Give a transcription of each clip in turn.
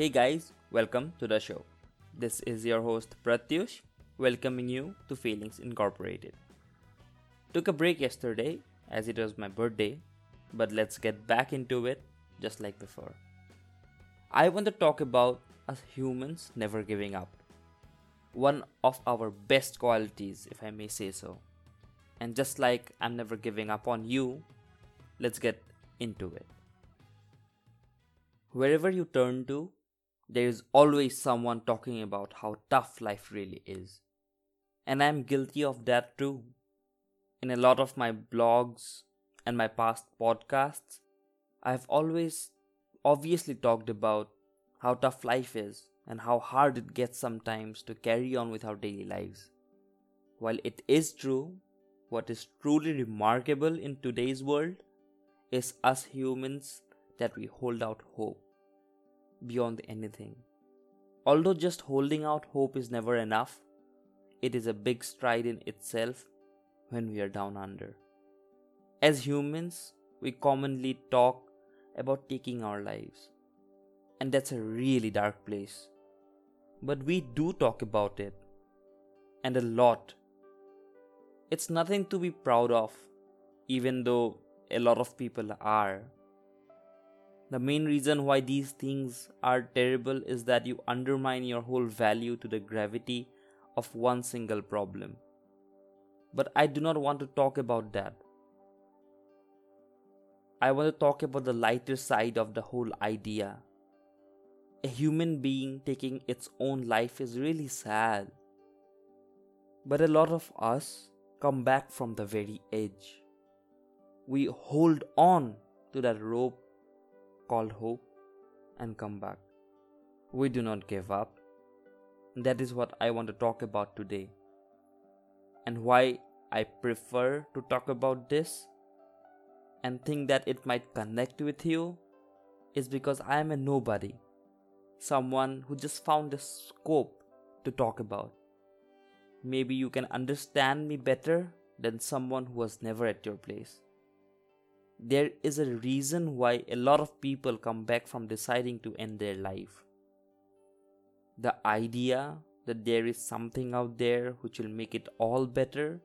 Hey guys, welcome to the show. This is your host Pratyush, welcoming you to Feelings Incorporated. Took a break yesterday as it was my birthday, but let's get back into it just like before. I want to talk about us humans never giving up. One of our best qualities, if I may say so. And just like I'm never giving up on you, let's get into it. Wherever you turn to, there is always someone talking about how tough life really is. And I'm guilty of that too. In a lot of my blogs and my past podcasts, I've always obviously talked about how tough life is and how hard it gets sometimes to carry on with our daily lives. While it is true, what is truly remarkable in today's world is us humans that we hold out hope beyond anything. Although just holding out hope is never enough, it is a big stride in itself when we are down under. As humans, we commonly talk about taking our lives, and that's a really dark place. But we do talk about it, and a lot it's nothing to be proud of, even though a lot of people are. The main reason why these things are terrible is that you undermine your whole value to the gravity of one single problem. But I do not want to talk about that. I want to talk about the lighter side of the whole idea. A human being taking its own life is really sad. But a lot of us come back from the very edge. We hold on to that rope called hope and come back. We do not give up. That is what I want to talk about today. And why I prefer to talk about this and think that it might connect with you is because I am a nobody. Someone who just found a scope to talk about. Maybe you can understand me better than someone who was never at your place. There is a reason why a lot of people come back from deciding to end their life. The idea that there is something out there which will make it all better,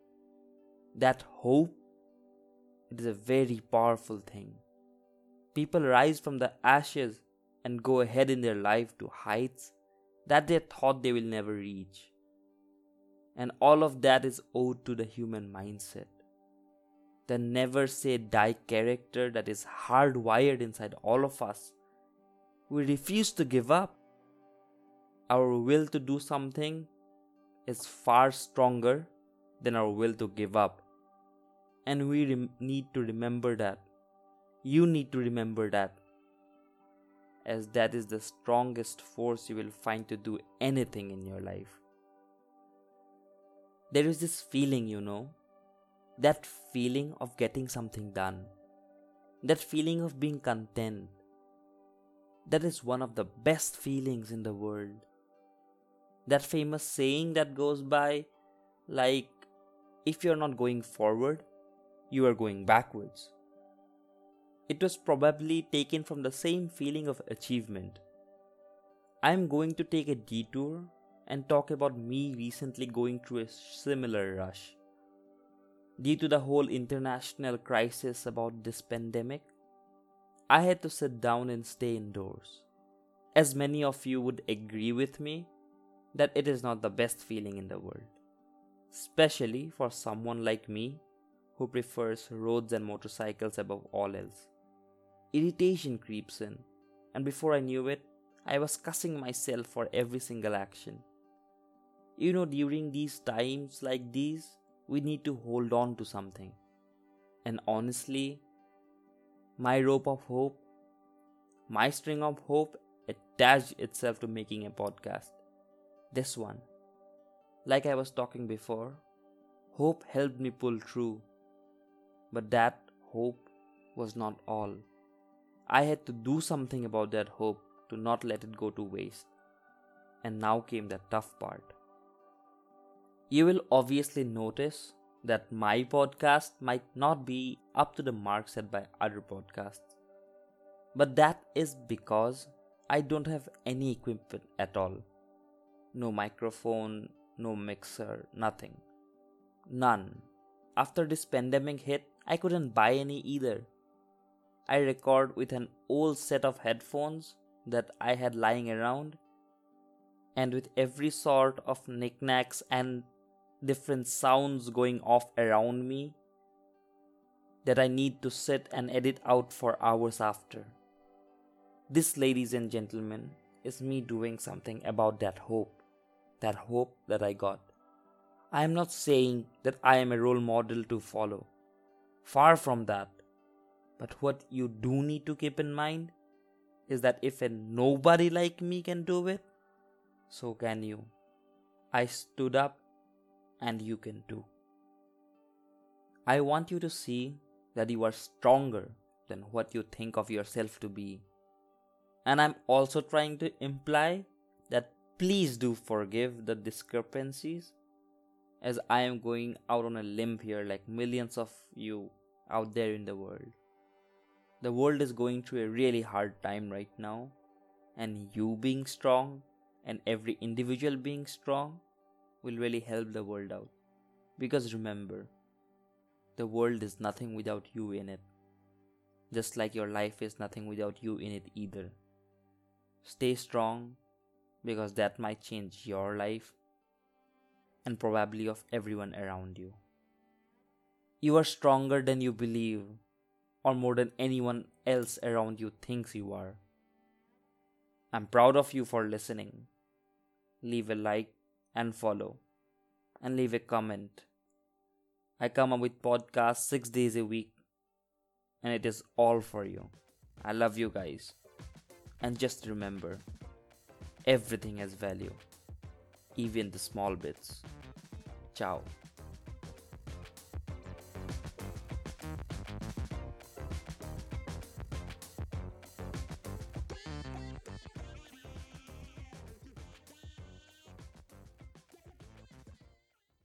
that hope, it is a very powerful thing. People rise from the ashes and go ahead in their life to heights that they thought they will never reach. And all of that is owed to the human mindset. The never say die character that is hardwired inside all of us. We refuse to give up. Our will to do something is far stronger than our will to give up. And we rem- need to remember that. You need to remember that. As that is the strongest force you will find to do anything in your life there is this feeling, you know, that feeling of getting something done, that feeling of being content. That is one of the best feelings in the world. That famous saying that goes by, like, if you're not going forward, you are going backwards. It was probably taken from the same feeling of achievement. I am going to take a detour and talk about me recently going through a similar rush. Due to the whole international crisis about this pandemic, I had to sit down and stay indoors. As many of you would agree with me, that it is not the best feeling in the world, especially for someone like me who prefers roads and motorcycles above all else. Irritation creeps in, and before I knew it, I was cussing myself for every single action. You know, during these times like these, we need to hold on to something. And honestly, my rope of hope, my string of hope attached itself to making a podcast. This one. Like I was talking before, hope helped me pull through. But that hope was not all. I had to do something about that hope to not let it go to waste. And now came the tough part. You will obviously notice that my podcast might not be up to the mark set by other podcasts. But that is because I don't have any equipment at all. No microphone, no mixer, nothing. None. After this pandemic hit, I couldn't buy any either. I record with an old set of headphones that I had lying around, and with every sort of knickknacks and different sounds going off around me that I need to sit and edit out for hours after. This, ladies and gentlemen, is me doing something about that hope, that hope that I got. I am not saying that I am a role model to follow. Far from that. But what you do need to keep in mind is that if a nobody like me can do it, so can you. I stood up and you can too. I want you to see that you are stronger than what you think of yourself to be. And I'm also trying to imply that please do forgive the discrepancies as I am going out on a limb here, like millions of you out there in the world. The world is going through a really hard time right now, and you being strong and every individual being strong will really help the world out. Because remember, the world is nothing without you in it. Just like your life is nothing without you in it either. Stay strong because that might change your life and probably of everyone around you. You are stronger than you believe, or more than anyone else around you thinks you are. I'm proud of you for listening. Leave a like and follow, and leave a comment I come up with podcasts six days a week, and it is all for you. I love you guys. And just remember everything has value, even the small bits. Ciao.